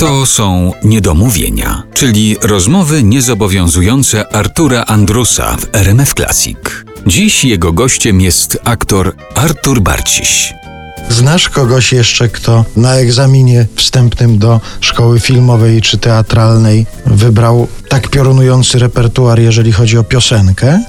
To są niedomówienia, czyli rozmowy niezobowiązujące Artura Andrusa w RMF Classic. Dziś jego gościem jest aktor Artur Barciś. Znasz kogoś jeszcze, kto na egzaminie wstępnym do szkoły filmowej czy teatralnej wybrał tak piorunujący repertuar, jeżeli chodzi o piosenkę,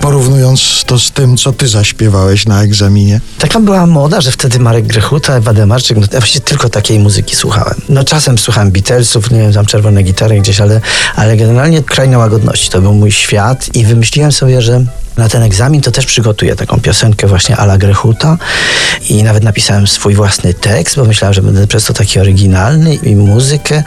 porównując to z tym, co ty zaśpiewałeś na egzaminie? Taka była moda, że wtedy Marek Grechuta, Ewa Demarczyk, no, ja właściwie tylko takiej muzyki słuchałem. No czasem słuchałem Beatlesów, nie wiem, tam czerwone gitary gdzieś, ale, ale generalnie Kraina Łagodności to był mój świat i wymyśliłem sobie, że na ten egzamin to też przygotuję taką piosenkę właśnie ala Grechuta i nawet napisałem swój własny tekst, bo myślałem, że będę przez to taki oryginalny i muzykę.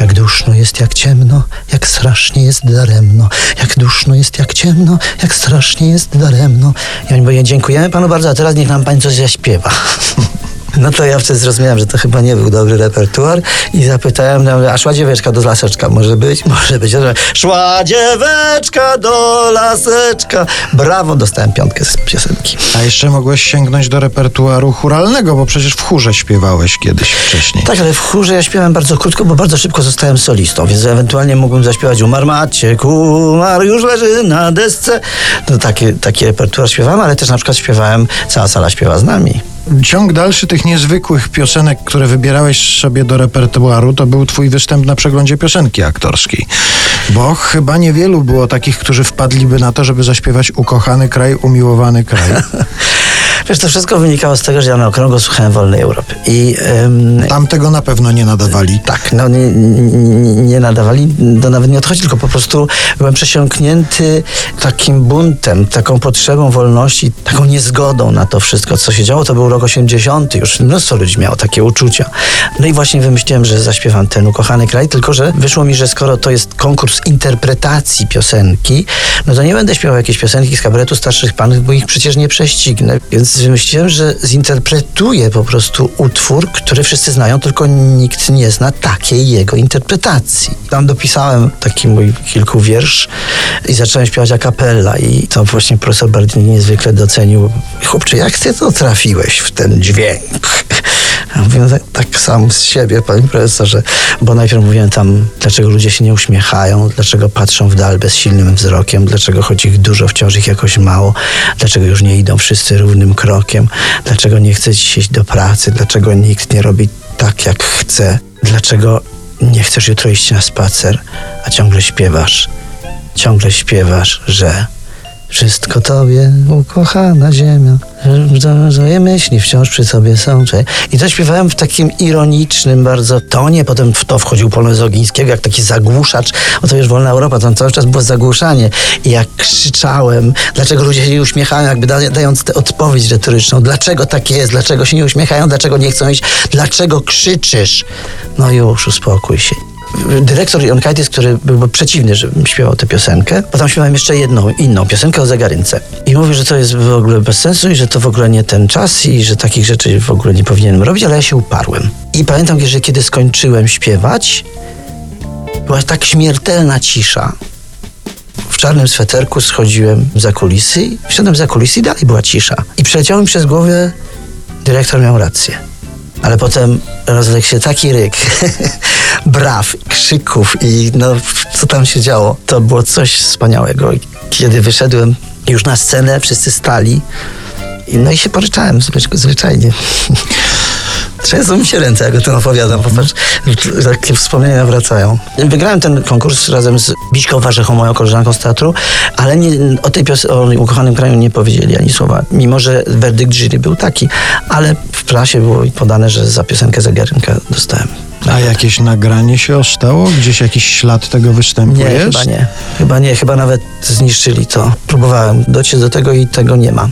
Jak duszno jest, jak ciemno, jak strasznie jest daremno. Jak duszno jest, jak ciemno, jak strasznie jest daremno. Oni mówią, dziękujemy panu bardzo, a teraz niech nam pan coś zaśpiewa. No to ja wtedy zrozumiałem, że to chyba nie był dobry repertuar i zapytałem, no, a szła dzieweczka do laseczka, może być? Może być. Szła dzieweczka do laseczka. Brawo, dostałem piątkę z piosenki. A jeszcze mogłeś sięgnąć do repertuaru churalnego, bo przecież w chórze śpiewałeś kiedyś wcześniej. Tak, ale w chórze ja śpiewałem bardzo krótko, bo bardzo szybko zostałem solistą, więc ewentualnie mógłbym zaśpiewać Umarł Maciek, umarł, już leży na desce. No taki, taki repertuar śpiewałem, ale też na przykład śpiewałem Cała sala śpiewa z nami. Ciąg dalszy tych niezwykłych piosenek, które wybierałeś sobie do repertuaru, to był twój występ na przeglądzie piosenki aktorskiej. Bo chyba niewielu było takich, którzy wpadliby na to, żeby zaśpiewać ukochany kraj, umiłowany kraj. Wiesz, to wszystko wynikało z tego, że ja na okrągło słuchałem Wolnej Europy. I ym, Tam tego na pewno nie nadawali. tak, no nie, nie, nadawali, to nawet nie odchodzi, tylko po prostu byłem przesiąknięty takim buntem, taką potrzebą wolności, taką niezgodą na to wszystko, co się działo. To był rok 80, już mnóstwo ludzi miało takie uczucia. No i właśnie wymyśliłem, że zaśpiewam ten ukochany kraj, tylko że wyszło mi, że skoro to jest konkurs interpretacji piosenki, no to nie będę śpiewał jakiejś piosenki z kabaretu starszych panów, bo ich przecież nie prześcignę. Więc wymyśliłem, że zinterpretuję po prostu utwór, który wszyscy znają, tylko nikt nie zna takiej jego interpretacji. Tam dopisałem taki mój kilku wiersz i zacząłem śpiewać a i to właśnie profesor Bardini niezwykle docenił. Chłopcze, jak ty to trafiłeś w ten dźwięk? Mówię, no tak, tak sam z siebie, panie profesorze, bo najpierw mówiłem tam, dlaczego ludzie się nie uśmiechają, dlaczego patrzą w dal bezsilnym wzrokiem, dlaczego choć ich dużo, wciąż ich jakoś mało, dlaczego już nie idą wszyscy równym krokiem, dlaczego nie chce ci iść do pracy, dlaczego nikt nie robi tak, jak chce, dlaczego nie chcesz jutro iść na spacer, a ciągle śpiewasz, ciągle śpiewasz, że wszystko tobie, ukochana ziemia, Twoje myśli wciąż przy sobie są. I to śpiewałem w takim ironicznym bardzo tonie, potem w to wchodził polonez Ogińskiego, jak taki zagłuszacz, bo to już Wolna Europa, tam cały czas było zagłuszanie. I jak krzyczałem, dlaczego ludzie się nie uśmiechają, jakby da, dając tę odpowiedź retoryczną, dlaczego tak jest, dlaczego się nie uśmiechają, dlaczego nie chcą iść, dlaczego krzyczysz? No już, uspokój się dyrektor Jonkaitis, który był przeciwny, żebym śpiewał tę piosenkę, potem śpiewałem jeszcze jedną, inną piosenkę o zegarynce. I mówi, że to jest w ogóle bez sensu i że to w ogóle nie ten czas i że takich rzeczy w ogóle nie powinienem robić, ale ja się uparłem. I pamiętam, że kiedy skończyłem śpiewać, była tak śmiertelna cisza. W czarnym sweterku schodziłem za kulisy, wszedłem za kulisy i dalej była cisza. I przeleciał mi przez głowę, dyrektor miał rację. Ale potem rozległ się taki ryk, braw, krzyków i no, co tam się działo. To było coś wspaniałego. Kiedy wyszedłem już na scenę, wszyscy stali no i się poryczałem zwycz- zwyczajnie. Trzęsą mi się ręce, jak o tym opowiadam. Popatrz, takie wspomnienia wracają. Wygrałem ten konkurs razem z Biśką Warzechą, moją koleżanką z teatru, ale nie, o tej pios- o ukochanym kraju nie powiedzieli ani słowa. Mimo, że werdykt jury był taki, ale w prasie było podane, że za piosenkę Zegarynka dostałem. A jakieś nagranie się ostało? Gdzieś jakiś ślad tego występu Nie, jest? chyba nie. Chyba nie, chyba nawet zniszczyli to. Próbowałem dociec do tego i tego nie ma.